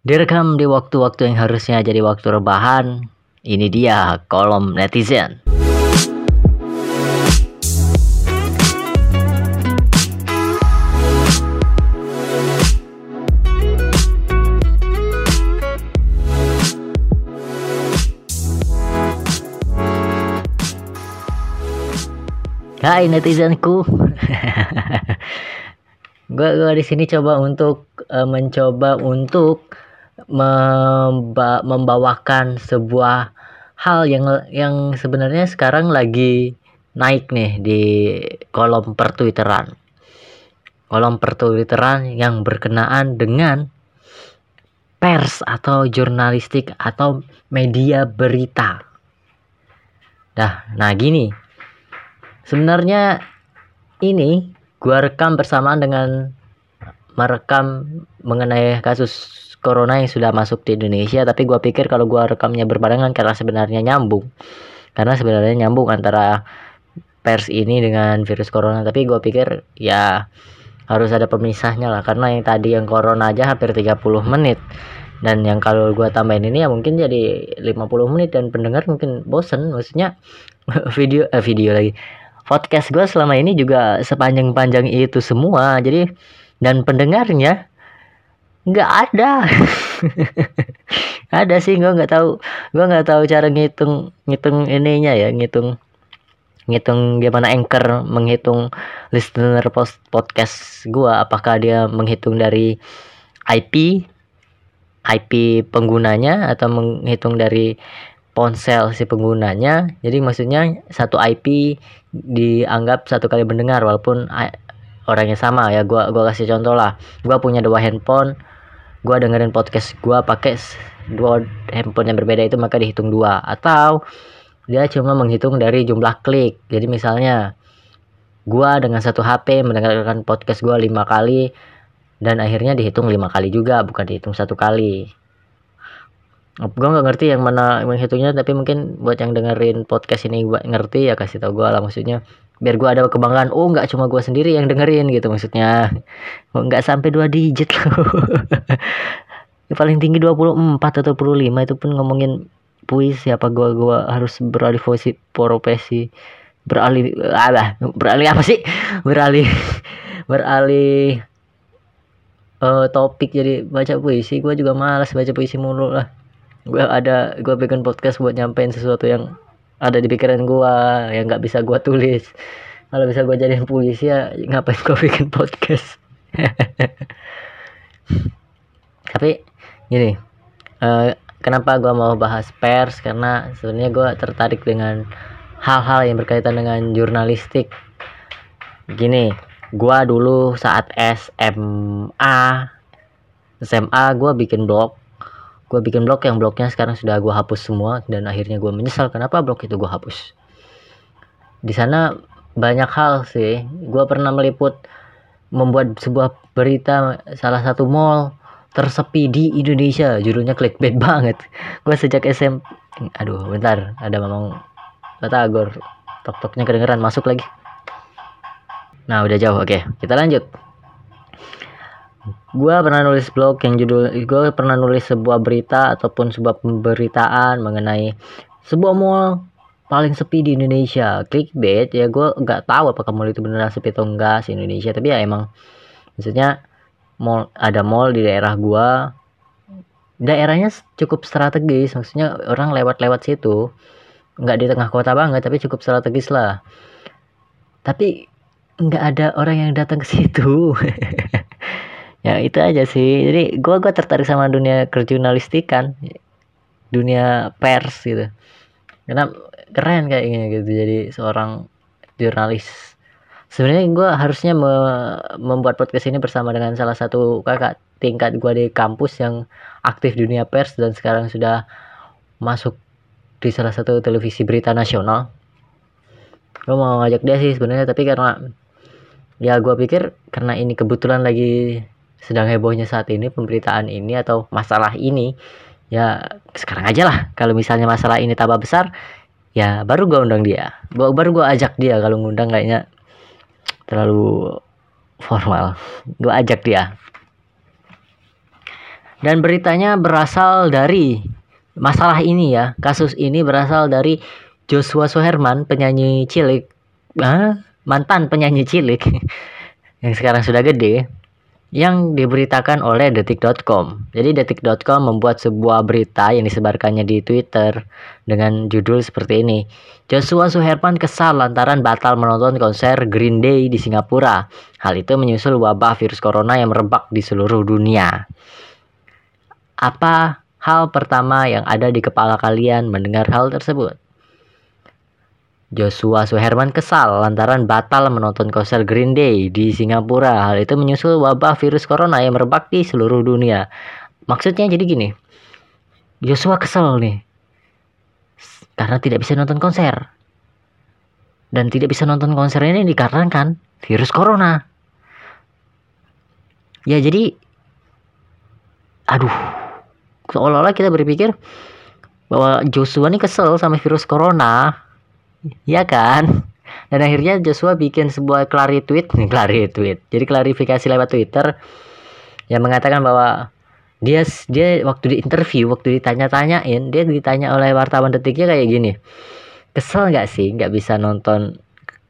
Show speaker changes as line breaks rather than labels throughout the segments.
Direkam di waktu-waktu yang harusnya jadi waktu rebahan. Ini dia kolom netizen. Hai netizenku. gua gua di sini coba untuk uh, mencoba untuk memba membawakan sebuah hal yang yang sebenarnya sekarang lagi naik nih di kolom pertwitteran. Kolom pertwitteran yang berkenaan dengan pers atau jurnalistik atau media berita. Nah, nah gini, sebenarnya ini gua rekam bersamaan dengan merekam mengenai kasus corona yang sudah masuk di Indonesia tapi gua pikir kalau gua rekamnya berbarengan karena sebenarnya nyambung. Karena sebenarnya nyambung antara pers ini dengan virus corona tapi gua pikir ya harus ada pemisahnya lah karena yang tadi yang corona aja hampir 30 menit dan yang kalau gua tambahin ini ya mungkin jadi 50 menit dan pendengar mungkin bosen maksudnya video eh video lagi. Podcast gue selama ini juga sepanjang-panjang itu semua jadi dan pendengarnya nggak ada. Ada sih gue nggak tahu. Gue nggak tahu cara ngitung ngitung ininya ya ngitung ngitung gimana anchor menghitung listener post podcast gue apakah dia menghitung dari IP IP penggunanya atau menghitung dari ponsel si penggunanya. Jadi maksudnya satu IP dianggap satu kali mendengar walaupun orangnya sama ya. Gua gua kasih contoh lah. Gua punya dua handphone gua dengerin podcast gua pakai dua handphone yang berbeda itu maka dihitung dua. Atau dia cuma menghitung dari jumlah klik. Jadi misalnya gua dengan satu HP mendengarkan podcast gua lima kali dan akhirnya dihitung lima kali juga bukan dihitung satu kali. Gue nggak ngerti yang mana menghitungnya tapi mungkin buat yang dengerin podcast ini gue ngerti ya kasih tau gue lah maksudnya biar gue ada kebanggaan oh nggak cuma gue sendiri yang dengerin gitu maksudnya. Nggak sampai dua digit loh. Paling tinggi 24 atau 25 itu pun ngomongin puisi apa gue gua harus beralih posisi profesi. Beralih apa beralih apa sih? Beralih beralih uh, topik jadi baca puisi. Gue juga malas baca puisi mulu lah. Gue ada gue bikin podcast buat nyampein sesuatu yang ada di pikiran gue yang nggak bisa gue tulis. Kalau bisa gue jadiin puisi ya ngapain gue bikin podcast? Tapi gini uh, kenapa gue mau bahas pers? Karena sebenarnya gue tertarik dengan hal-hal yang berkaitan dengan jurnalistik. Gini gue dulu saat SMA SMA gue bikin blog gue bikin blog yang blognya sekarang sudah gue hapus semua dan akhirnya gue menyesal kenapa blog itu gue hapus. Di sana banyak hal sih. Gue pernah meliput membuat sebuah berita salah satu mall tersepi di Indonesia. Judulnya clickbait banget. Gue sejak SM aduh bentar ada memang batagor. Tok toknya kedengeran masuk lagi. Nah udah jauh oke. Kita lanjut gue pernah nulis blog yang judul gue pernah nulis sebuah berita ataupun sebuah pemberitaan mengenai sebuah mall paling sepi di Indonesia. Clickbait ya gue nggak tahu apakah mall itu beneran sepi atau enggak di Indonesia tapi ya emang maksudnya mall ada mall di daerah gue daerahnya cukup strategis maksudnya orang lewat-lewat situ. Nggak di tengah kota banget tapi cukup strategis lah. Tapi nggak ada orang yang datang ke situ ya itu aja sih. Jadi gue gue tertarik sama dunia kerjurnalistikan dunia pers gitu. Karena keren kayaknya gitu. Jadi seorang jurnalis. Sebenarnya gue harusnya me membuat podcast ini bersama dengan salah satu kakak tingkat gue di kampus yang aktif dunia pers dan sekarang sudah masuk di salah satu televisi berita nasional. Gue mau ngajak dia sih sebenarnya tapi karena ya gue pikir karena ini kebetulan lagi sedang hebohnya saat ini pemberitaan ini atau masalah ini ya sekarang aja lah. Kalau misalnya masalah ini tambah besar ya baru gue undang dia. Baru gue ajak dia. Kalau ngundang kayaknya terlalu formal. Gue ajak dia. Dan beritanya berasal dari masalah ini ya. Kasus ini berasal dari Joshua Suherman penyanyi cilik. Ah, mantan penyanyi cilik. Yang sekarang sudah gede yang diberitakan oleh detik.com. Jadi detik.com membuat sebuah berita yang disebarkannya di Twitter dengan judul seperti ini. Joshua Suherman kesal lantaran batal menonton konser Green Day di Singapura. Hal itu menyusul wabah virus corona yang merebak di seluruh dunia. Apa hal pertama yang ada di kepala kalian mendengar hal tersebut? Joshua Suherman kesal lantaran batal menonton konser Green Day di Singapura. Hal itu menyusul wabah virus corona yang merebak di seluruh dunia. Maksudnya jadi gini. Joshua kesel nih. Karena tidak bisa nonton konser. Dan tidak bisa nonton konser ini dikarenakan virus corona. Ya jadi aduh seolah-olah kita berpikir bahwa Joshua ini kesel sama virus corona ya kan? Dan akhirnya Joshua bikin sebuah clari tweet. Clari tweet. Jadi klarifikasi lewat Twitter yang mengatakan bahwa dia dia waktu di interview waktu ditanya-tanyain dia ditanya oleh wartawan detiknya kayak gini. Kesel nggak sih nggak bisa nonton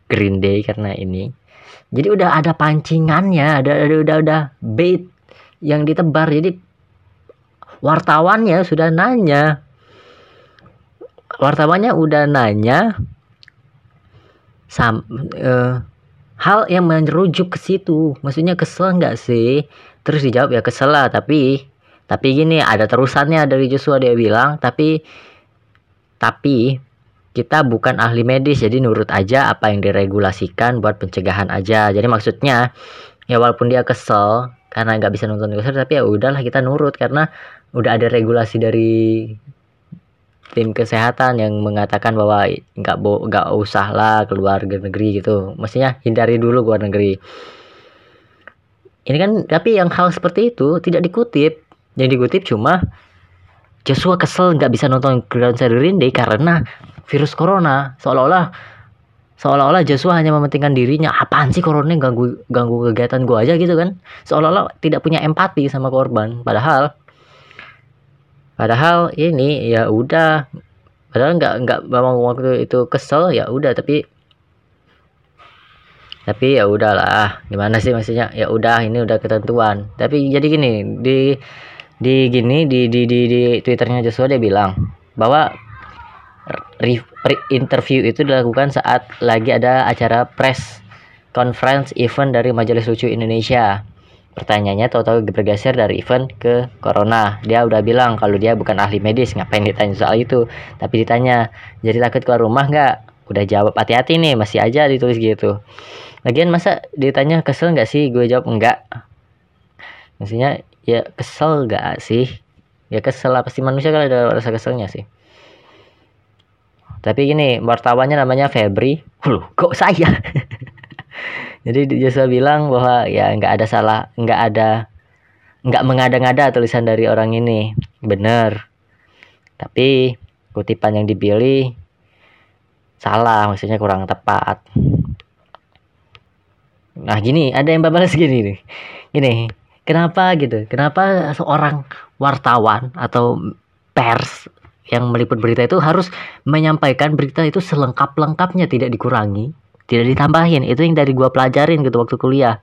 Green Day karena ini? Jadi udah ada pancingannya ada, ada udah udah bait yang ditebar. Jadi wartawannya sudah nanya. Wartawannya udah nanya sam uh, hal yang merujuk ke situ. Maksudnya kesel nggak sih? Terus dijawab ya kesel lah tapi tapi gini ada terusannya dari Joshua dia bilang tapi tapi kita bukan ahli medis jadi nurut aja apa yang diregulasikan buat pencegahan aja. Jadi maksudnya ya walaupun dia kesel karena nggak bisa nonton konser tapi ya udahlah kita nurut karena udah ada regulasi dari tim kesehatan yang mengatakan bahwa nggak bo nggak usah lah keluar negeri gitu. Mestinya hindari dulu keluar negeri. Ini kan tapi yang hal seperti itu tidak dikutip. Yang dikutip cuma Joshua kesel nggak bisa nonton konser Green Day karena virus corona. Seolah-olah seolah-olah Joshua hanya mementingkan dirinya. Apaan sih corona ganggu ganggu kegiatan gua aja gitu kan? Seolah-olah tidak punya empati sama korban. Padahal padahal ini ya udah. Padahal nggak nggak memang waktu itu kesel ya udah. Tapi tapi ya udahlah. Gimana sih maksudnya? Ya udah ini udah ketentuan. Tapi jadi gini di di gini di di di, di twitternya Joshua dia bilang bahwa re, interview itu dilakukan saat lagi ada acara press conference event dari Majelis Lucu Indonesia Pertanyaannya tahu-tahu bergeser dari event ke corona. Dia udah bilang kalau dia bukan ahli medis, ngapain ditanya soal itu. Tapi ditanya, jadi takut keluar rumah nggak? Udah jawab hati-hati nih, masih aja ditulis gitu. Lagian masa ditanya kesel nggak sih? Gue jawab enggak. Maksudnya ya kesel nggak sih? Ya kesel apa sih manusia kan ada rasa keselnya sih. Tapi gini, wartawannya namanya Febri. Loh, kok saya? jadi Joshua bilang bahwa ya nggak ada salah nggak ada nggak mengada-ngada tulisan dari orang ini. Benar tapi kutipan yang dipilih salah maksudnya kurang tepat. Nah gini ada yang balas gini nih. Gini kenapa gitu? Kenapa seorang wartawan atau pers yang meliput berita itu harus menyampaikan berita itu selengkap-lengkapnya tidak dikurangi tidak ditambahin itu yang dari gua pelajarin gitu waktu kuliah.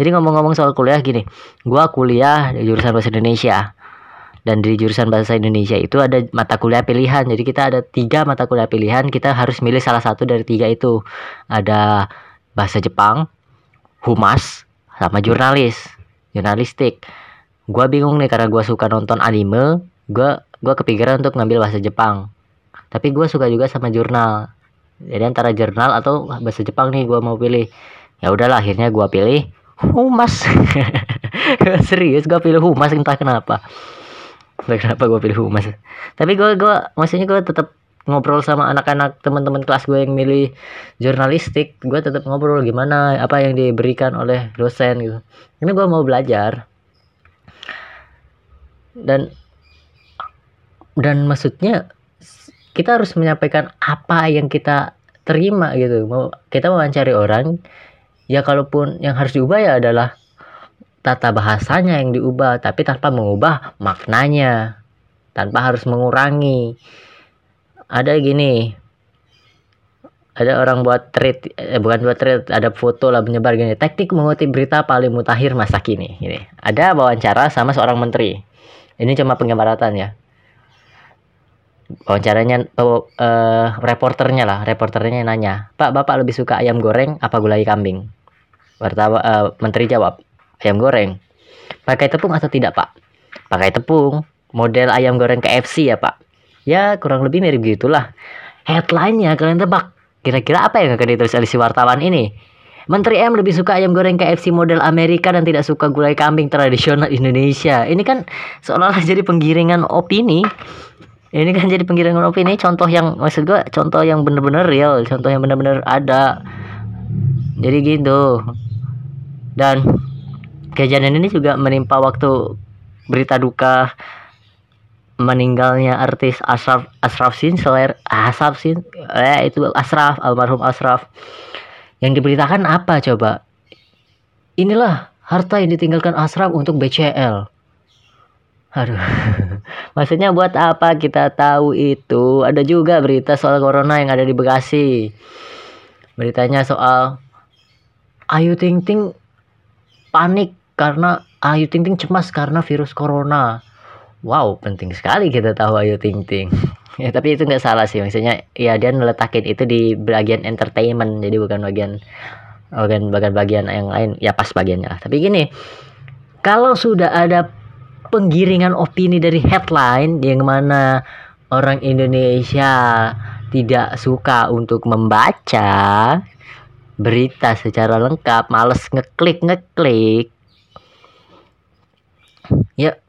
Jadi ngomong-ngomong soal kuliah gini gua kuliah di jurusan bahasa Indonesia. Dan di jurusan bahasa Indonesia itu ada mata kuliah pilihan. Jadi kita ada tiga mata kuliah pilihan kita harus milih salah satu dari tiga itu. Ada bahasa Jepang humas sama jurnalis jurnalistik. Gua bingung nih karena gua suka nonton anime gua gua kepikiran untuk ngambil bahasa Jepang. Tapi gua suka juga sama jurnal jadi antara jurnal atau bahasa Jepang nih gue mau pilih. Ya udahlah akhirnya gue pilih humas. Serius gue pilih humas entah kenapa. Entah kenapa gue pilih humas. Tapi gue gue maksudnya gue tetap ngobrol sama anak-anak teman-teman kelas gue yang milih jurnalistik. Gue tetap ngobrol gimana apa yang diberikan oleh dosen gitu. Ini gue mau belajar. Dan dan maksudnya kita harus menyampaikan apa yang kita terima gitu. Mau kita mencari orang ya kalaupun yang harus diubah ya adalah tata bahasanya yang diubah. Tapi tanpa mengubah maknanya tanpa harus mengurangi. Ada gini ada orang buat tweet eh, bukan buat tweet ada foto lah menyebar gini. Teknik mengutip berita paling mutakhir masa kini. Ini ada wawancara sama seorang menteri. Ini cuma penggambaratan ya wawancaranya uh, uh, reporternya lah reporternya nanya pak bapak lebih suka ayam goreng apa gulai kambing wartawan uh, menteri jawab ayam goreng. Pakai tepung atau tidak, Pak? Pakai tepung. Model ayam goreng KFC ya, Pak? Ya, kurang lebih mirip gitulah. Headline-nya kalian tebak. Kira-kira apa yang akan ditulis oleh si wartawan ini? Menteri M lebih suka ayam goreng KFC model Amerika dan tidak suka gulai kambing tradisional Indonesia. Ini kan seolah-olah jadi penggiringan opini. Ini kan jadi penggiringan opini. Contoh yang maksud gue, contoh yang bener-bener real, contoh yang bener-bener ada. Jadi gitu. Dan Kejadian ini juga menimpa waktu berita duka meninggalnya artis Asraf Asraf Sin Seler Asraf Sin eh itu Asraf almarhum Asraf yang diberitakan apa coba inilah harta yang ditinggalkan Asraf untuk BCL aduh. Maksudnya buat apa kita tahu itu? Ada juga berita soal corona yang ada di Bekasi. Beritanya soal Ayu Ting Ting panik karena Ayu Ting Ting cemas karena virus corona. Wow, penting sekali kita tahu Ayu Ting Ting. ya tapi itu nggak salah sih. Maksudnya ya dia ngeletakin itu di bagian entertainment. Jadi bukan bagian bagian bagian bagian yang lain. Ya pas bagiannya lah. Tapi gini kalau sudah ada penggiringan opini dari headline yang mana orang Indonesia tidak suka untuk membaca berita secara lengkap males ngeklik ngeklik. Ya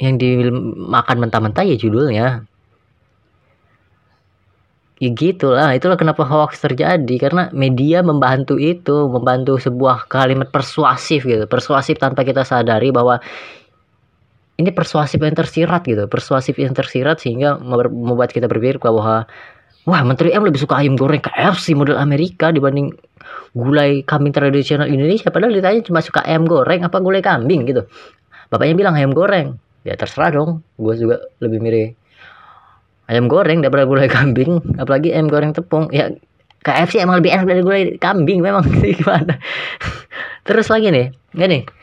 yang dimakan mentah-mentah ya judulnya. Ya gitulah itulah kenapa hoax terjadi karena media membantu itu membantu sebuah kalimat persuasif gitu persuasif tanpa kita sadari bahwa ini persuasif yang tersirat gitu persuasif yang tersirat sehingga membuat kita berpikir bahwa wah menteri M lebih suka ayam goreng KFC model Amerika dibanding gulai kambing tradisional Indonesia. Padahal ditanya cuma suka ayam goreng apa gulai kambing gitu. Bapaknya bilang ayam goreng. Ya terserah dong. Gue juga lebih mirip ayam goreng daripada gulai kambing apalagi ayam goreng tepung. Ya KFC emang lebih enak dari gulai kambing memang. Gimana? Terus lagi nih gini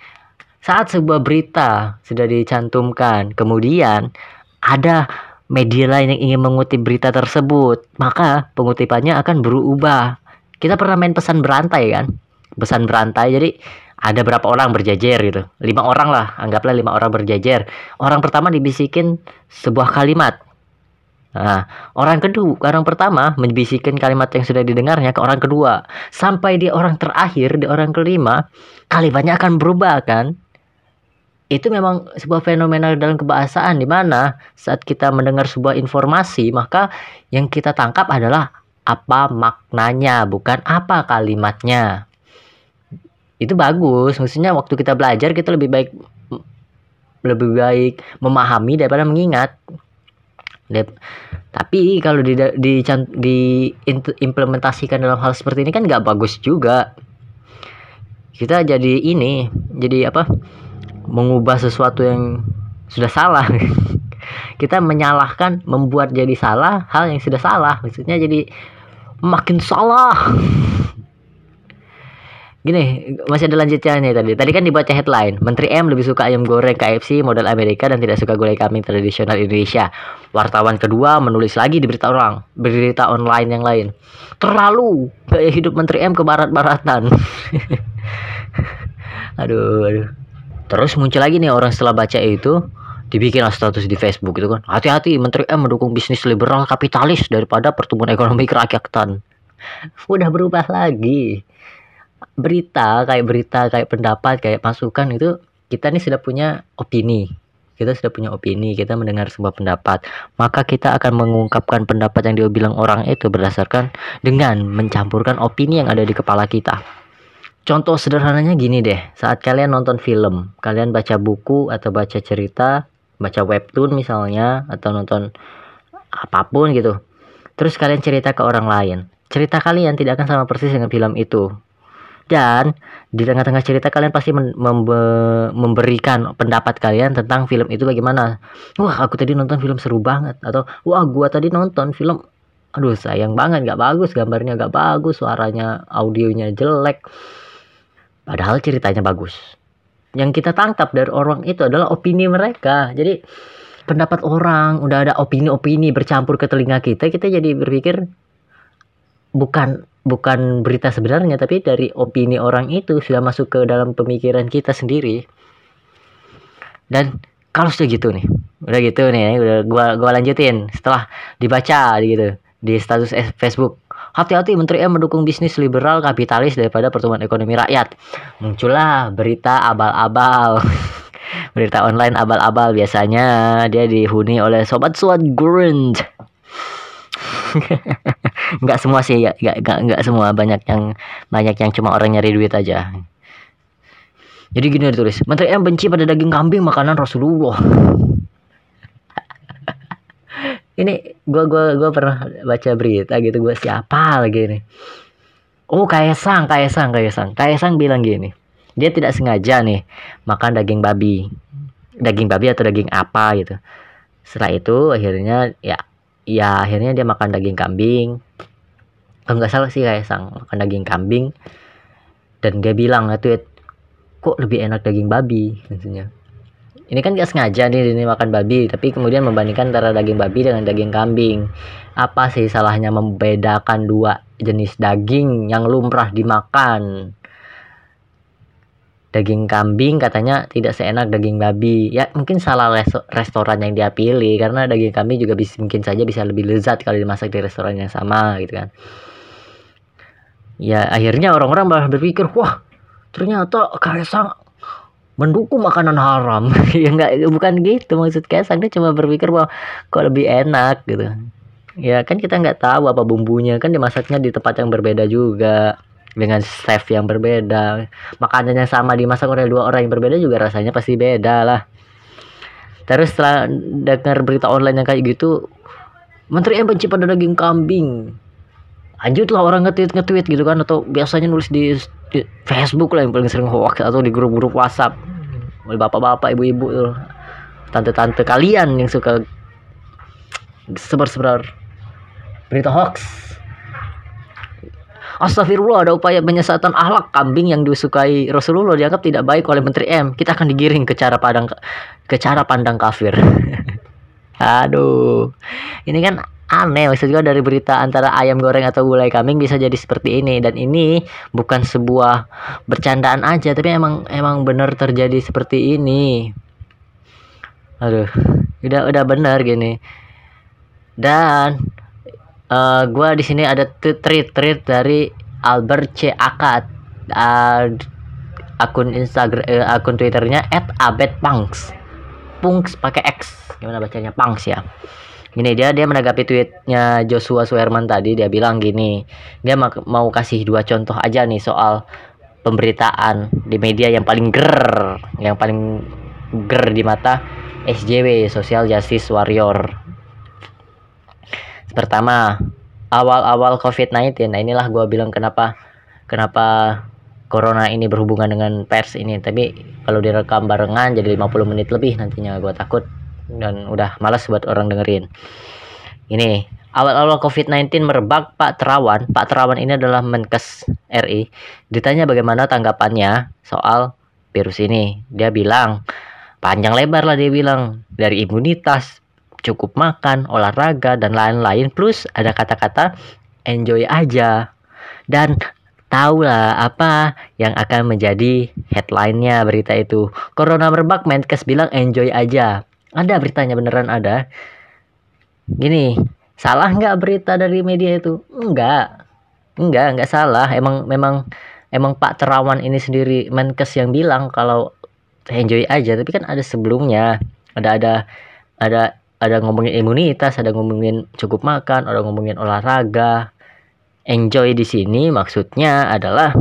saat sebuah berita sudah dicantumkan kemudian ada media lain yang ingin mengutip berita tersebut maka pengutipannya akan berubah. Kita pernah main pesan berantai kan? Pesan berantai jadi ada berapa orang berjejer gitu. Lima orang lah anggaplah lima orang berjejer. Orang pertama dibisikin sebuah kalimat. Nah, orang kedua, orang pertama membisikin kalimat yang sudah didengarnya ke orang kedua. Sampai di orang terakhir, di orang kelima, kalimatnya akan berubah kan? Itu memang sebuah fenomena dalam kebahasaan di mana saat kita mendengar sebuah informasi, maka yang kita tangkap adalah apa maknanya, bukan apa kalimatnya. Itu bagus. Maksudnya waktu kita belajar kita lebih baik lebih baik memahami daripada mengingat. Tapi kalau di, di, di implementasikan dalam hal seperti ini kan nggak bagus juga. Kita jadi ini jadi apa mengubah sesuatu yang sudah salah kita menyalahkan membuat jadi salah hal yang sudah salah maksudnya jadi makin salah Gini, masih ada lanjutnya nih tadi. Tadi kan dibaca headline, Menteri M lebih suka ayam goreng KFC model Amerika dan tidak suka gulai kambing tradisional Indonesia. Wartawan kedua menulis lagi di berita orang, berita online yang lain. Terlalu gaya hidup Menteri M ke barat-baratan. aduh, aduh. Terus muncul lagi nih orang setelah baca itu dibikin status di Facebook gitu kan. Hati-hati Menteri M mendukung bisnis liberal kapitalis daripada pertumbuhan ekonomi kerakyatan. Udah berubah lagi berita kayak berita kayak pendapat kayak masukan itu kita nih sudah punya opini kita sudah punya opini kita mendengar sebuah pendapat maka kita akan mengungkapkan pendapat yang dia bilang orang itu berdasarkan dengan mencampurkan opini yang ada di kepala kita contoh sederhananya gini deh. Saat kalian nonton film kalian baca buku atau baca cerita baca webtoon misalnya atau nonton apa pun gitu terus kalian cerita ke orang lain cerita kalian tidak akan sama persis dengan film itu. Dan di tengah-tengah cerita kalian pasti memberikan pendapat kalian tentang film itu bagaimana. Wah aku tadi nonton film seru banget atau wah gua tadi nonton film aduh sayang banget nggak bagus gambarnya nggak bagus suaranya audionya jelek padahal ceritanya bagus. Yang kita tangkap dari orang itu adalah opini mereka. Jadi pendapat orang udah ada opini-opini bercampur ke telinga kita kita jadi berpikir bukan bukan berita sebenarnya tapi dari opini orang itu sudah masuk ke dalam pemikiran kita sendiri. Dan kalau sudah gitu nih udah gitu nih udah gua gua lanjutin setelah dibaca gitu di status Facebook hati-hati Menteri M mendukung bisnis liberal kapitalis daripada pertumbuhan ekonomi rakyat. Muncullah berita abal-abal. Berita online abal-abal biasanya. Dia dihuni oleh sobat sobat grunt. Nggak semua sih ya nggak, nggak nggak semua. Banyak yang banyak yang cuma orang nyari duit aja. Jadi gini ditulis Menteri M benci pada daging kambing makanan Rasulullah ini gua gua gua pernah baca berita gitu gua siapa lagi ini? Oh Kaisang Kaisang Kaisang Kaisang bilang gini dia tidak sengaja nih makan daging babi. Daging babi atau daging apa gitu. Setelah itu akhirnya ya ya akhirnya dia makan daging kambing. Kalau nggak salah sih kayak sang makan daging kambing. Dan dia bilang itu kok lebih enak daging babi? Maksudnya ini kan gak sengaja nih ini makan babi tapi kemudian membandingkan antara daging babi dengan daging kambing. Apa sih salahnya membedakan dua jenis daging yang lumrah dimakan? Daging kambing katanya tidak seenak daging babi. Ya mungkin salah restoran yang dia pilih karena daging kambing juga bisa mungkin saja bisa lebih lezat kalau dimasak di restoran yang sama gitu kan. Ya akhirnya orang-orang malah berpikir wah ternyata Kaisang mendukung makanan haram. Ya enggak bukan gitu maksud Kaisang dia cuma berpikir bahwa kok lebih enak gitu. Ya kan kita nggak tahu apa bumbunya. Kan dimasaknya di tempat yang berbeda juga. Dengan chef yang berbeda. Makanan yang sama dimasak oleh dua orang yang berbeda juga rasanya pasti beda lah. Terus setelah dengar berita online yang kayak gitu menteri yang benci pada daging kambing. Lanjutlah orang nge-tweet nge-tweet gitu kan atau biasanya nulis di, di Facebook lah yang paling sering hoax atau di grup-grup WhatsApp bapak-bapak ibu-ibu tuh tante-tante kalian yang suka sebar-sebar berita hoax Astagfirullah ada upaya penyesatan akhlak kambing yang disukai Rasulullah dianggap tidak baik oleh Menteri M. Kita akan digiring ke cara pandang ke cara pandang kafir. Aduh. Ini kan aneh maksud juga dari berita antara ayam goreng atau gulai kambing bisa jadi seperti ini. Dan ini bukan sebuah bercandaan aja tapi emang emang benar terjadi seperti ini. Aduh, udah udah benar gini. Dan uh, gua di sini ada tweet tweet dari Albert C. Akad uh, akun Instagram uh, akun Twitternya @abedpunks. Punks pakai X. Gimana bacanya? Punks ya gini dia dia menanggapi tweetnya Joshua Suherman tadi dia bilang gini dia mau kasih dua contoh aja nih soal pemberitaan di media yang paling ger yang paling ger di mata SJW Social Justice Warrior Pertama, awal-awal COVID-19. Nah, inilah gue bilang kenapa kenapa corona ini berhubungan dengan pers ini. Tapi kalau direkam barengan jadi 50 menit lebih nantinya gue takut dan udah malas buat orang dengerin. Ini awal-awal COVID-19 merebak Pak Terawan. Pak Terawan ini adalah Menkes RI. Ditanya bagaimana tanggapannya soal virus ini. Dia bilang panjang lebar lah dia bilang dari imunitas cukup makan, olahraga dan lain-lain plus ada kata-kata enjoy aja. Dan tahulah apa yang akan menjadi headline-nya berita itu. Corona merebak, Menkes bilang enjoy aja. Ada beritanya beneran ada. Gini, salah nggak berita dari media itu? Enggak. Enggak, enggak salah. Emang memang emang Pak Terawan ini sendiri Menkes yang bilang kalau enjoy aja, tapi kan ada sebelumnya. Ada ada ada ada ngomongin imunitas, ada ngomongin cukup makan, ada ngomongin olahraga. Enjoy di sini maksudnya adalah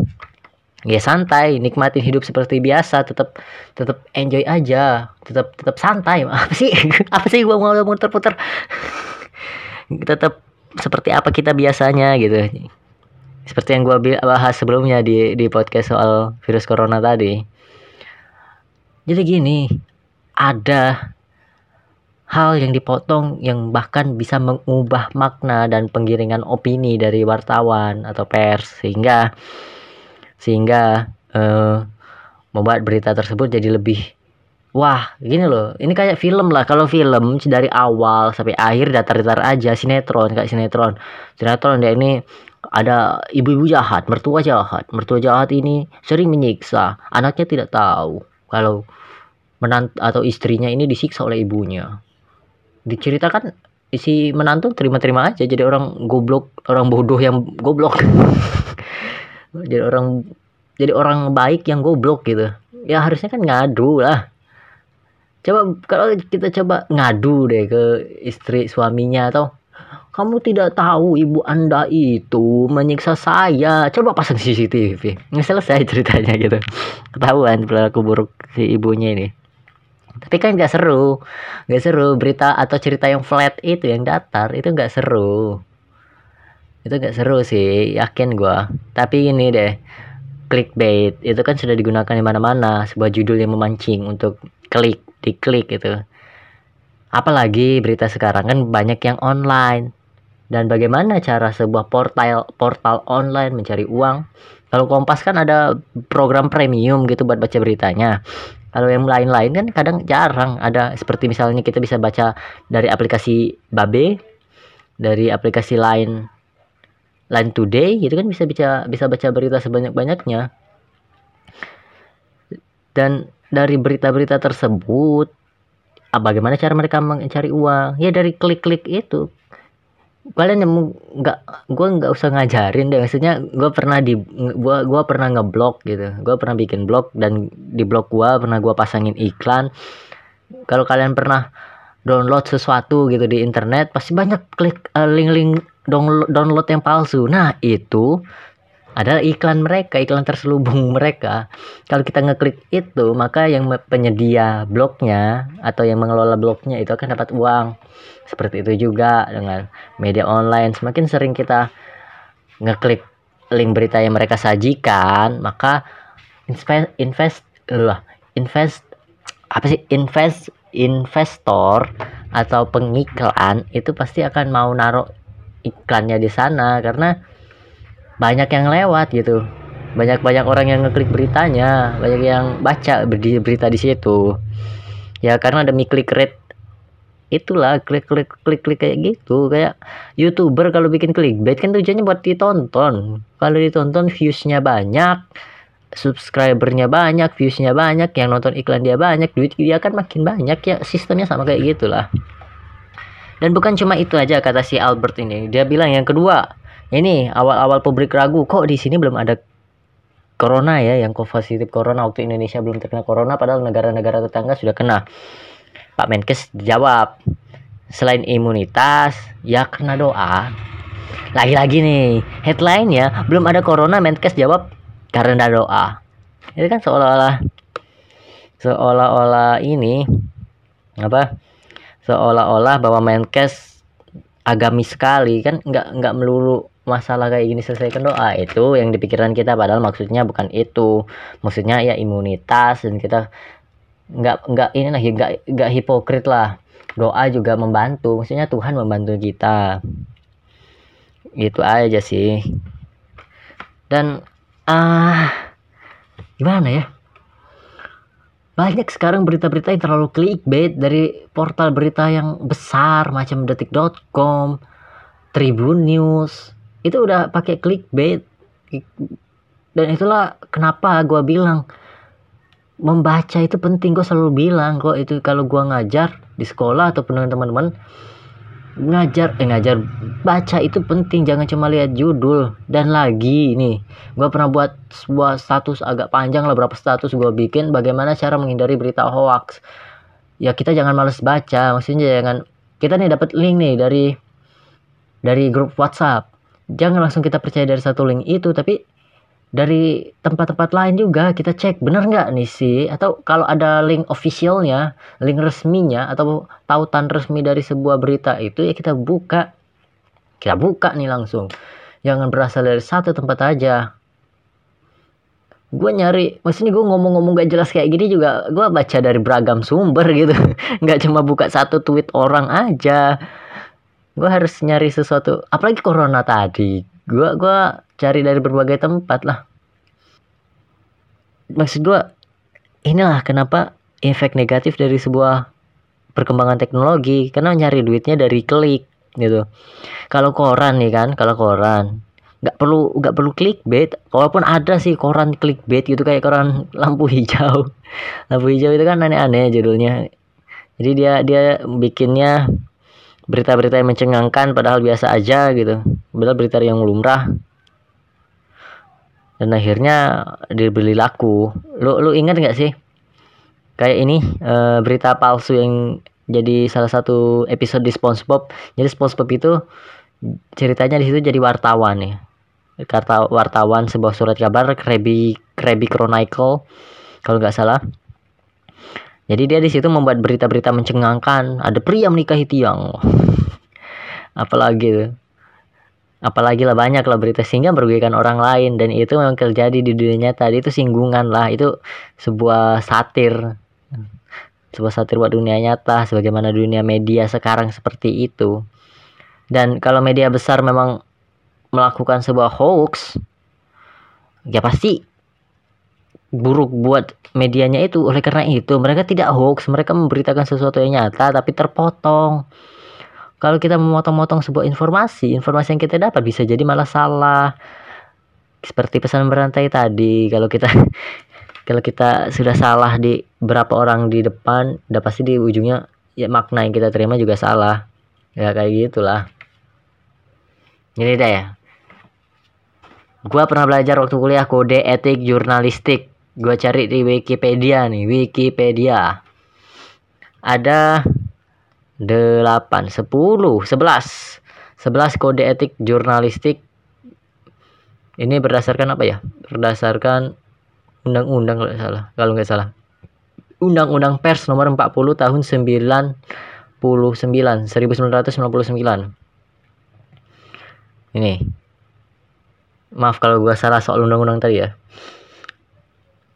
ya santai, nikmatin hidup seperti biasa, tetap tetap enjoy aja, tetap tetap santai. Apa sih? Apa sih gua mau muter-puter? tetap seperti apa kita biasanya gitu. seperti yang gue bahas sebelumnya di di podcast soal virus corona tadi jadi gini ada hal yang dipotong yang bahkan bisa mengubah makna dan penggiringan opini dari wartawan atau pers sehingga sehingga uh, membuat berita tersebut jadi lebih wah gini loh. Ini kayak film lah. Kalau film dari awal sampai akhir datar-datar aja sinetron kayak sinetron. Sinetron dia ini ada ibu-ibu jahat mertua jahat. Mertua jahat ini sering menyiksa. Anaknya tidak tahu kalau menant atau istrinya ini disiksa oleh ibunya. Diceritakan isi menantu terima-terima aja jadi orang goblok orang bodoh yang goblok jadi orang jadi orang baik yang goblok gitu. Ya harusnya kan ngadu lah. Coba kalau kita coba ngadu deh ke istri suaminya atau kamu tidak tahu ibu anda itu menyiksa saya. Coba pasang CCTV nggak selesai ceritanya gitu. Ketahuan pelaku buruk si ibunya ini. Tapi kan nggak seru. Nggak seru berita atau cerita yang flat itu yang datar itu nggak seru itu nggak seru sih yakin gua. Tapi ini deh clickbait. Itu kan sudah digunakan di mana-mana sebuah judul yang memancing untuk klik diklik itu apalagi berita sekarang kan banyak yang online. Dan bagaimana cara sebuah portal portal online mencari uang? Kalau Kompas kan ada program premium gitu buat baca beritanya. Kalau yang lain-lain kan kadang jarang. Ada seperti misalnya kita bisa baca dari aplikasi Babe dari aplikasi lain Line Today gitu kan bisa bisa bisa baca berita sebanyak-banyaknya. Dan dari berita-berita tersebut ah, bagaimana cara mereka mencari uang? Ya dari klik-klik itu. Kalian yang nggak gue nggak usah ngajarin deh maksudnya gue pernah di gue gua pernah ngeblok gitu. Gue pernah bikin blog dan di blog gue pernah gue pasangin iklan. Kalau kalian pernah download sesuatu gitu di internet pasti banyak klik uh, link-link download download yang palsu nah itu adalah iklan mereka, iklan terselubung mereka. Kalau kita ngeklik itu, maka yang penyedia blognya atau yang mengelola blognya itu akan dapat uang. Seperti itu juga dengan media online. Semakin sering kita ngeklik link berita yang mereka sajikan, maka invest invest invest apa sih invest investor atau pengiklan itu pasti akan mau naruh iklannya di sana karena banyak yang lewat gitu. Banyak banyak orang yang ngeklik beritanya banyak yang baca berita di situ. Ya karena demi klik rate itulah klik klik klik klik kayak gitu. Kayak youtuber kalau bikin clickbait kan tujuannya buat ditonton. Kalau ditonton viewsnya banyak subscribernya banyak viewsnya banyak yang nonton iklan dia banyak duit dia kan makin banyak. Ya sistemnya sama kayak gitulah dan bukan cuma itu aja kata si Albert ini. Dia bilang yang kedua ini awal-awal publik ragu kok di sini belum ada corona ya yang positif corona waktu Indonesia belum terkena corona padahal negara-negara tetangga sudah kena. Pak Menkes jawab selain imunitas ya kena doa. Lagi-lagi nih headline ya belum ada corona Menkes jawab karena doa. Itu kan seolah-olah seolah-olah ini apa seolah-olah bahwa Menkes agamis sekali kan nggak nggak melulu masalah kayak gini selesaikan doa. Itu yang dipikiran kita padahal maksudnya bukan itu. Maksudnya ya imunitas dan kita nggak nggak ini lah nggak nggak hipokrit lah. Doa juga membantu maksudnya Tuhan membantu kita. Itu aja sih. Dan ah gimana ya banyak sekarang berita-berita yang terlalu clickbait dari portal berita yang besar macam detik.com Tribun News. Itu udah pakai clickbait. Dan itulah kenapa gue bilang membaca itu penting. Gue selalu bilang kok itu kalau gue ngajar di sekolah ataupun dengan teman-teman ngajar eh ngajar. Baca itu penting jangan cuma lihat judul. Dan lagi nih gue pernah buat sebuah status agak panjang lah berapa status gue bikin bagaimana cara menghindari berita hoax. Ya kita jangan males baca maksudnya jangan kita nih dapat link nih dari dari grup WhatsApp. Jangan langsung kita percaya dari satu link itu tapi dari tempat-tempat lain juga kita cek bener nggak nih sih? Atau kalau ada link officialnya link resminya atau tautan resmi dari sebuah berita itu ya kita buka. Kita buka nih langsung. Jangan berasal dari satu tempat aja. Gue nyari maksudnya gue ngomong-ngomong gak jelas kayak gini juga gue baca dari beragam sumber gitu. Nggak cuma buka satu tweet orang aja. Gue harus nyari sesuatu apalagi corona tadi gue gua cari dari berbagai tempat lah. Maksud gue inilah kenapa efek negatif dari sebuah perkembangan teknologi. Karena nyari duitnya dari klik gitu. Kalau koran nih kan kalau koran. Nggak perlu nggak perlu clickbait. Walaupun ada sih koran clickbait gitu kayak koran lampu hijau. Lampu hijau itu kan aneh-aneh judulnya. Jadi dia dia bikinnya berita-berita yang mencengangkan padahal biasa aja gitu. Padahal berita yang lumrah. Dan akhirnya dibeli laku. Lu lu ingat nggak sih? Kayak ini e, berita palsu yang jadi salah satu episode di SpongeBob. Jadi SpongeBob itu ceritanya di situ jadi wartawan ya kata wartawan sebuah surat kabar Krabby Krabby Chronicle kalau nggak salah jadi dia di situ membuat berita-berita mencengangkan. Ada pria menikahi tiang. Apalagi apalagi lah banyak lah berita sehingga merugikan orang lain. Dan itu memang terjadi di dunia nyata. Itu singgungan lah. Itu sebuah satir. Sebuah satir buat dunia nyata. Sebagaimana dunia media sekarang seperti itu. Dan kalau media besar memang melakukan sebuah hoax ya pasti buruk buat medianya itu. Oleh karena itu mereka tidak hoax. Mereka memberitakan sesuatu yang nyata tapi terpotong. Kalau kita memotong-motong sebuah informasi informasi yang kita dapat bisa jadi malah salah. Seperti pesan berantai tadi kalau kita kalau kita sudah salah di berapa orang di depan udah pasti di ujungnya ya makna yang kita terima juga salah. Ya kayak gitulah. Ini dah ya. Gua pernah belajar waktu kuliah kode etik jurnalistik. Gua cari di Wikipedia nih, Wikipedia. Ada 8, 10, 11. 11 kode etik jurnalistik. Ini berdasarkan apa ya? Berdasarkan undang-undang kalau salah, kalau nggak salah. Undang-Undang Pers nomor 40 tahun 99 1999. Ini maaf kalau gue salah soal undang-undang tadi ya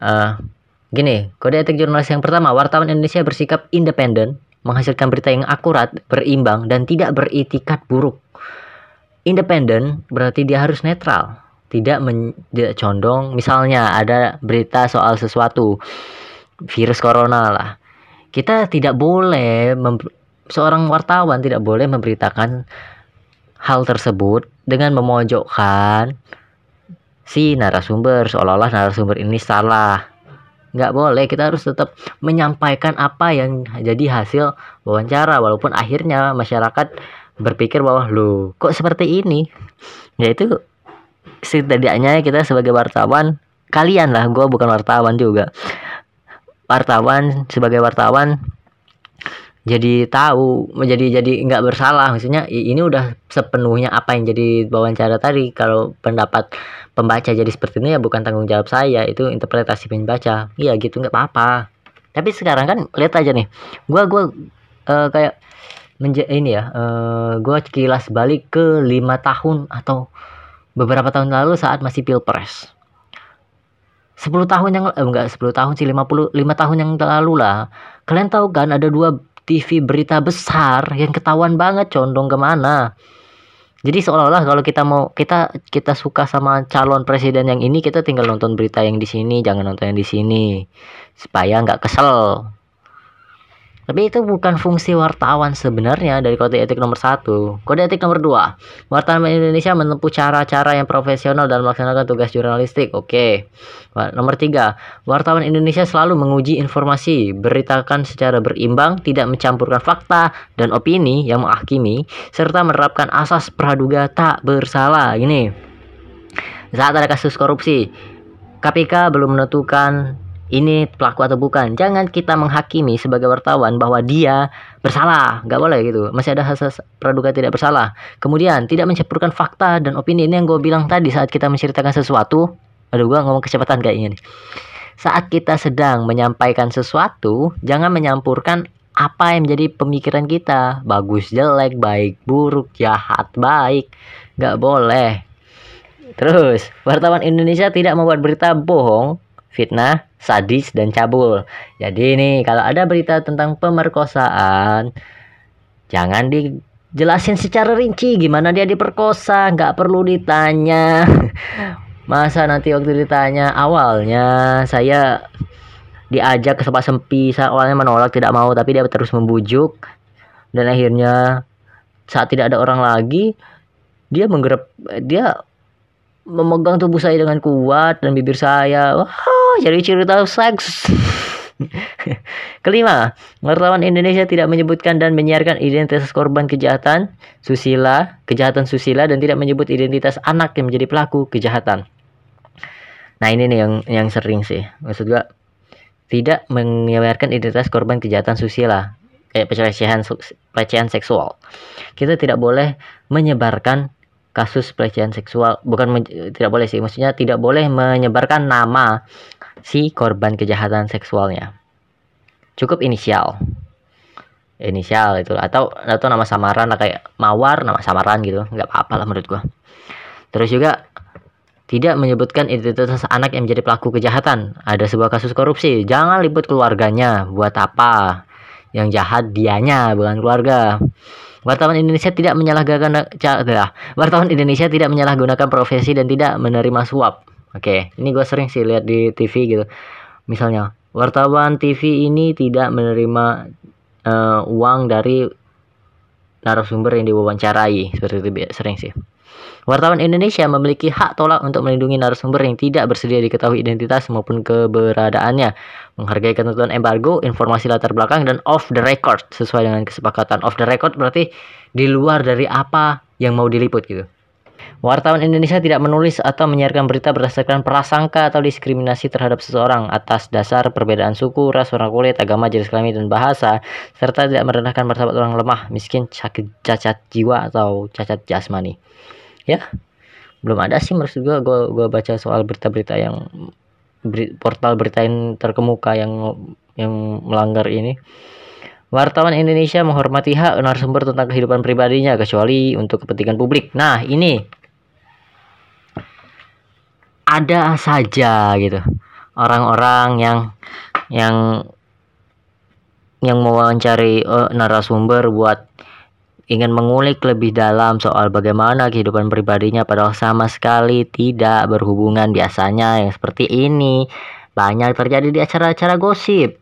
uh, gini kode etik jurnalis yang pertama wartawan Indonesia bersikap independen menghasilkan berita yang akurat berimbang dan tidak beritikat buruk. Independen berarti dia harus netral tidak, condong. Misalnya ada berita soal sesuatu virus corona lah. Kita tidak boleh seorang wartawan tidak boleh memberitakan hal tersebut dengan memojokkan si narasumber seolah-olah narasumber ini salah. Nggak boleh kita harus tetap menyampaikan apa yang jadi hasil wawancara walaupun akhirnya masyarakat berpikir bahwa lo kok seperti ini? Ya itu setidaknya kita sebagai wartawan kalian lah gue bukan wartawan juga. Wartawan sebagai wartawan jadi tahu menjadi jadi nggak bersalah. Maksudnya ini udah sepenuhnya apa yang jadi wawancara tadi. Kalau pendapat pembaca jadi seperti ini ya bukan tanggung jawab saya itu interpretasi pembaca. Iya gitu nggak apa-apa. Tapi sekarang kan lihat aja nih. Gua gua uh, kayak menja ini ya uh, gua kilas balik ke lima tahun atau beberapa tahun lalu saat masih pilpres. 10 tahun yang eh, enggak 10 tahun sih 50 5 tahun yang lalu lah. Kalian tahu kan ada dua TV berita besar yang ketahuan banget condong ke mana jadi seolah-olah kalau kita mau kita kita suka sama calon presiden yang ini kita tinggal nonton berita yang di sini jangan nonton yang di sini. Supaya nggak kesel tapi itu bukan fungsi wartawan sebenarnya dari kode etik nomor satu. Kode etik nomor dua, wartawan Indonesia menempuh cara-cara yang profesional dalam melaksanakan tugas jurnalistik. Oke. Nomor tiga, wartawan Indonesia selalu menguji informasi, beritakan secara berimbang, tidak mencampurkan fakta dan opini yang menghakimi, serta menerapkan asas praduga tak bersalah. Ini saat ada kasus korupsi, KPK belum menentukan ini pelaku atau bukan. Jangan kita menghakimi sebagai wartawan bahwa dia bersalah. Nggak boleh gitu. Masih ada asas praduga tidak bersalah. Kemudian tidak mencampurkan fakta dan opini. Ini yang gue bilang tadi saat kita menceritakan sesuatu. Aduh gue ngomong kecepatan kayaknya nih. Saat kita sedang menyampaikan sesuatu, jangan menyampurkan apa yang menjadi pemikiran kita. Bagus, jelek, baik, buruk, jahat, baik. Nggak boleh. Terus, wartawan Indonesia tidak membuat berita bohong, fitnah, sadis, dan cabul. Jadi nih, kalau ada berita tentang pemerkosaan, jangan dijelasin secara rinci gimana dia diperkosa, nggak perlu ditanya. Masa nanti waktu ditanya awalnya saya diajak ke tempat sempi, saya awalnya menolak tidak mau, tapi dia terus membujuk dan akhirnya saat tidak ada orang lagi dia menggerap dia memegang tubuh saya dengan kuat dan bibir saya wah jadi cerita seks Kelima, wartawan Indonesia tidak menyebutkan dan menyiarkan identitas korban kejahatan susila, kejahatan susila dan tidak menyebut identitas anak yang menjadi pelaku kejahatan. Nah, ini nih yang yang sering sih. Maksud gua tidak menyiarkan identitas korban kejahatan susila kayak pelecehan pelecehan seksual. Kita tidak boleh menyebarkan kasus pelecehan seksual. Bukan tidak boleh sih. Maksudnya tidak boleh menyebarkan nama si korban kejahatan seksualnya. Cukup inisial. Inisial itu. Atau atau nama samaran lah kayak mawar nama samaran gitu. Nggak apa-apa lah menurut gua. Terus juga tidak menyebutkan identitas anak yang menjadi pelaku kejahatan. Ada sebuah kasus korupsi. Jangan liput keluarganya. Buat apa? Yang jahat dianya bukan keluarga Wartawan Indonesia tidak menyalahgunakan wartawan Indonesia tidak menyalahgunakan profesi dan tidak menerima suap. Oke, ini gue sering sih lihat di TV gitu. Misalnya, wartawan TV ini tidak menerima uh, uang dari narasumber yang diwawancarai. Seperti itu sering sih. Wartawan Indonesia memiliki hak tolak untuk melindungi narasumber yang tidak bersedia diketahui identitas maupun keberadaannya, menghargai ketentuan embargo, informasi latar belakang, dan off the record sesuai dengan kesepakatan. Off the record berarti di luar dari apa yang mau diliput gitu. Wartawan Indonesia tidak menulis atau menyiarkan berita berdasarkan prasangka atau diskriminasi terhadap seseorang atas dasar perbedaan suku, ras, warna kulit, agama, jenis kelamin, dan bahasa, serta tidak merendahkan martabat orang lemah, miskin, cacat jiwa, atau cacat jasmani ya. Belum ada sih maksud gue gue gue baca soal berita-berita yang portal berita yang terkemuka yang yang melanggar ini. Wartawan Indonesia menghormati hak narasumber tentang kehidupan pribadinya kecuali untuk kepentingan publik. Nah ini. Ada saja gitu. Orang-orang yang yang yang mewawancari uh, narasumber buat ingin mengulik lebih dalam soal bagaimana kehidupan pribadinya padahal sama sekali tidak berhubungan biasanya yang seperti ini. Banyak terjadi di acara-acara gosip.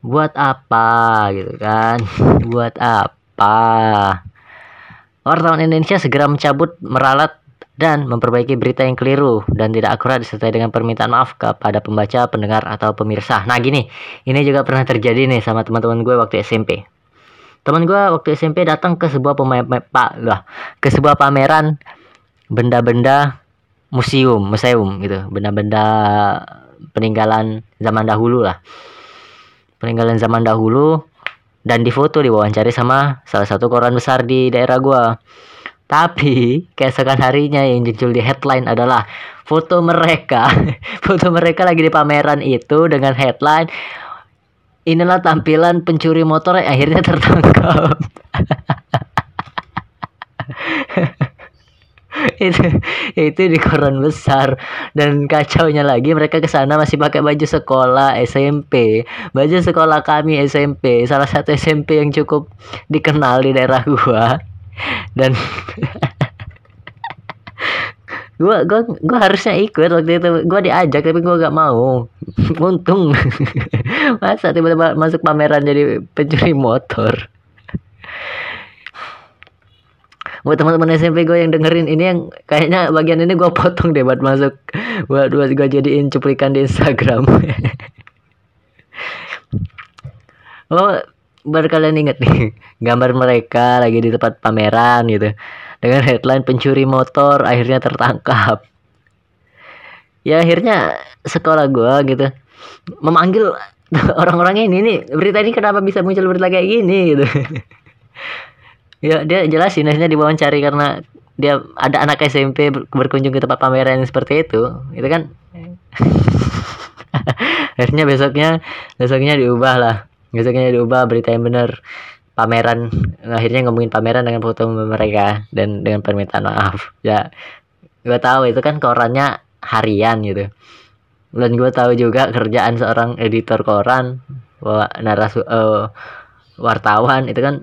Buat apa gitu kan? Buat apa? Wartawan Indonesia segera mencabut meralat dan memperbaiki berita yang keliru dan tidak akurat disertai dengan permintaan maaf kepada pembaca, pendengar, atau pemirsa. Nah gini, ini juga pernah terjadi nih sama teman-teman gue waktu SMP teman gue waktu SMP datang ke sebuah pak lah. Ke sebuah pameran benda-benda museum museum gitu. Benda-benda peninggalan zaman dahulu lah. Peninggalan zaman dahulu dan difoto diwawancari sama salah satu koran besar di daerah gue tapi keesokan harinya yang muncul di headline adalah foto mereka. Foto mereka lagi di pameran itu dengan headline inilah tampilan pencuri motor yang akhirnya tertangkap. Itu itu di koran besar. Dan kacaunya lagi mereka ke sana masih pakai baju sekolah SMP baju sekolah kami SMP salah satu SMP yang cukup dikenal di daerah gua. Dan gua gua gua harusnya ikut waktu itu. Gua diajak tapi gua gak mau. Untung. Masa tiba-tiba masuk pameran jadi pencuri motor? Buat teman-teman SMP gue yang dengerin ini yang kayaknya bagian ini gue potong deh buat masuk. Buat buat gue jadiin cuplikan di Instagram. Oh baru kalian inget nih gambar mereka lagi di tempat pameran gitu dengan headline pencuri motor akhirnya tertangkap. Ya akhirnya sekolah gua gitu memanggil orang-orangnya ini nih berita ini kenapa bisa muncul berita kayak gini? gitu. Ya dia jelasin akhirnya diwawancara karena dia ada anak SMP berkunjung ke tempat pameran seperti itu itu kan? Akhirnya besoknya besoknya diubah lah besoknya diubah berita yang benar pameran akhirnya ngomongin pameran dengan foto mereka dan dengan permintaan maaf. Ya gue tahu itu kan korannya harian gitu. Dan gue tahu juga kerjaan seorang editor koran wa- naras eh, wartawan itu kan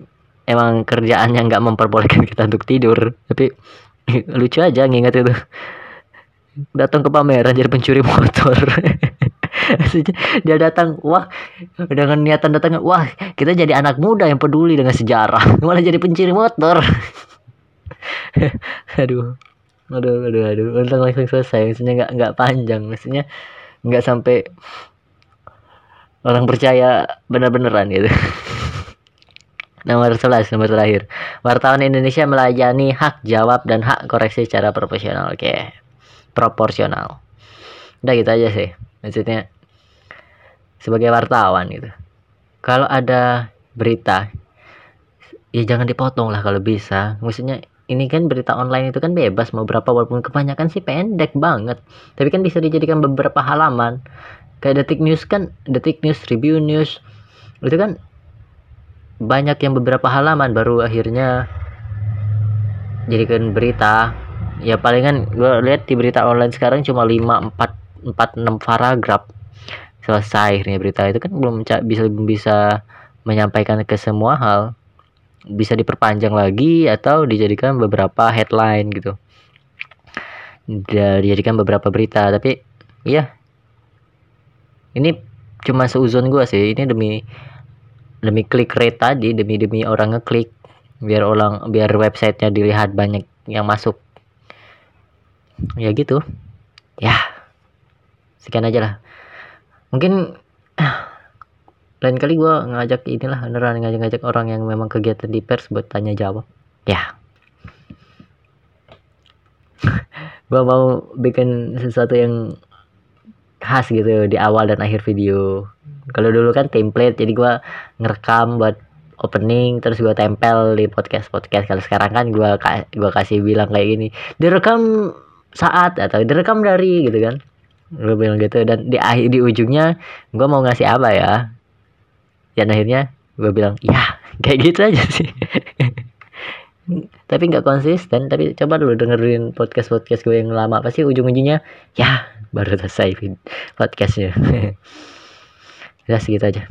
emang kerjaannya nggak memperbolehkan kita untuk tidur. Tapi lucu aja nginget itu. Datang ke pameran jadi pencuri motor dia datang wah dengan niatan datang wah kita jadi anak muda yang peduli dengan sejarah. Malah jadi pencuri motor. Aduh. Aduh aduh aduh. Untung langsung selesai. Maksudnya nggak nggak panjang. Maksudnya nggak sampai orang percaya bener-beneran gitu. Nomor 11 nomor terakhir. Wartawan Indonesia melayani hak jawab dan hak koreksi secara profesional oke. Proporsional. Udah gitu aja sih maksudnya sebagai wartawan gitu. Kalau ada berita ya jangan dipotong lah kalau bisa. Maksudnya ini kan berita online itu kan bebas mau berapa walaupun kebanyakan sih pendek banget. Tapi kan bisa dijadikan beberapa halaman. Kayak detik news kan detik news review news. Itu kan banyak yang beberapa halaman baru akhirnya jadikan berita. Ya palingan gue lihat di berita online sekarang cuma 5 4 4 6 paragraf. Selesai akhirnya berita itu kan belum bisa belum bisa menyampaikan ke semua hal. Bisa diperpanjang lagi atau dijadikan beberapa headline gitu. Dijadikan beberapa berita tapi iya. Ini cuma seuzon gua sih ini demi demi klik rate tadi demi demi orang ngeklik biar orang biar websitenya dilihat banyak yang masuk. Ya gitu. Ya sekian aja lah. Mungkin lain kali gua ngajak inilah beneran ngajak-ngajak orang yang memang kegiatan di pers buat tanya jawab. Ya. Gua mau bikin sesuatu yang khas gitu di awal dan akhir video. Kalau dulu kan template jadi gua ngerekam buat opening terus gua tempel di podcast podcast kalau sekarang kan ka- gua kasih bilang kayak gini direkam saat atau direkam dari gitu kan gue bilang gitu. Dan di akhir di ujungnya gua mau ngasih apa ya? Dan akhirnya gue bilang ya kayak gitu aja sih. Tapi nggak konsisten. Tapi coba dulu dengerin podcast podcast gue yang lama. Pasti ujung ujungnya ya baru selesai podcastnya. Udah segitu aja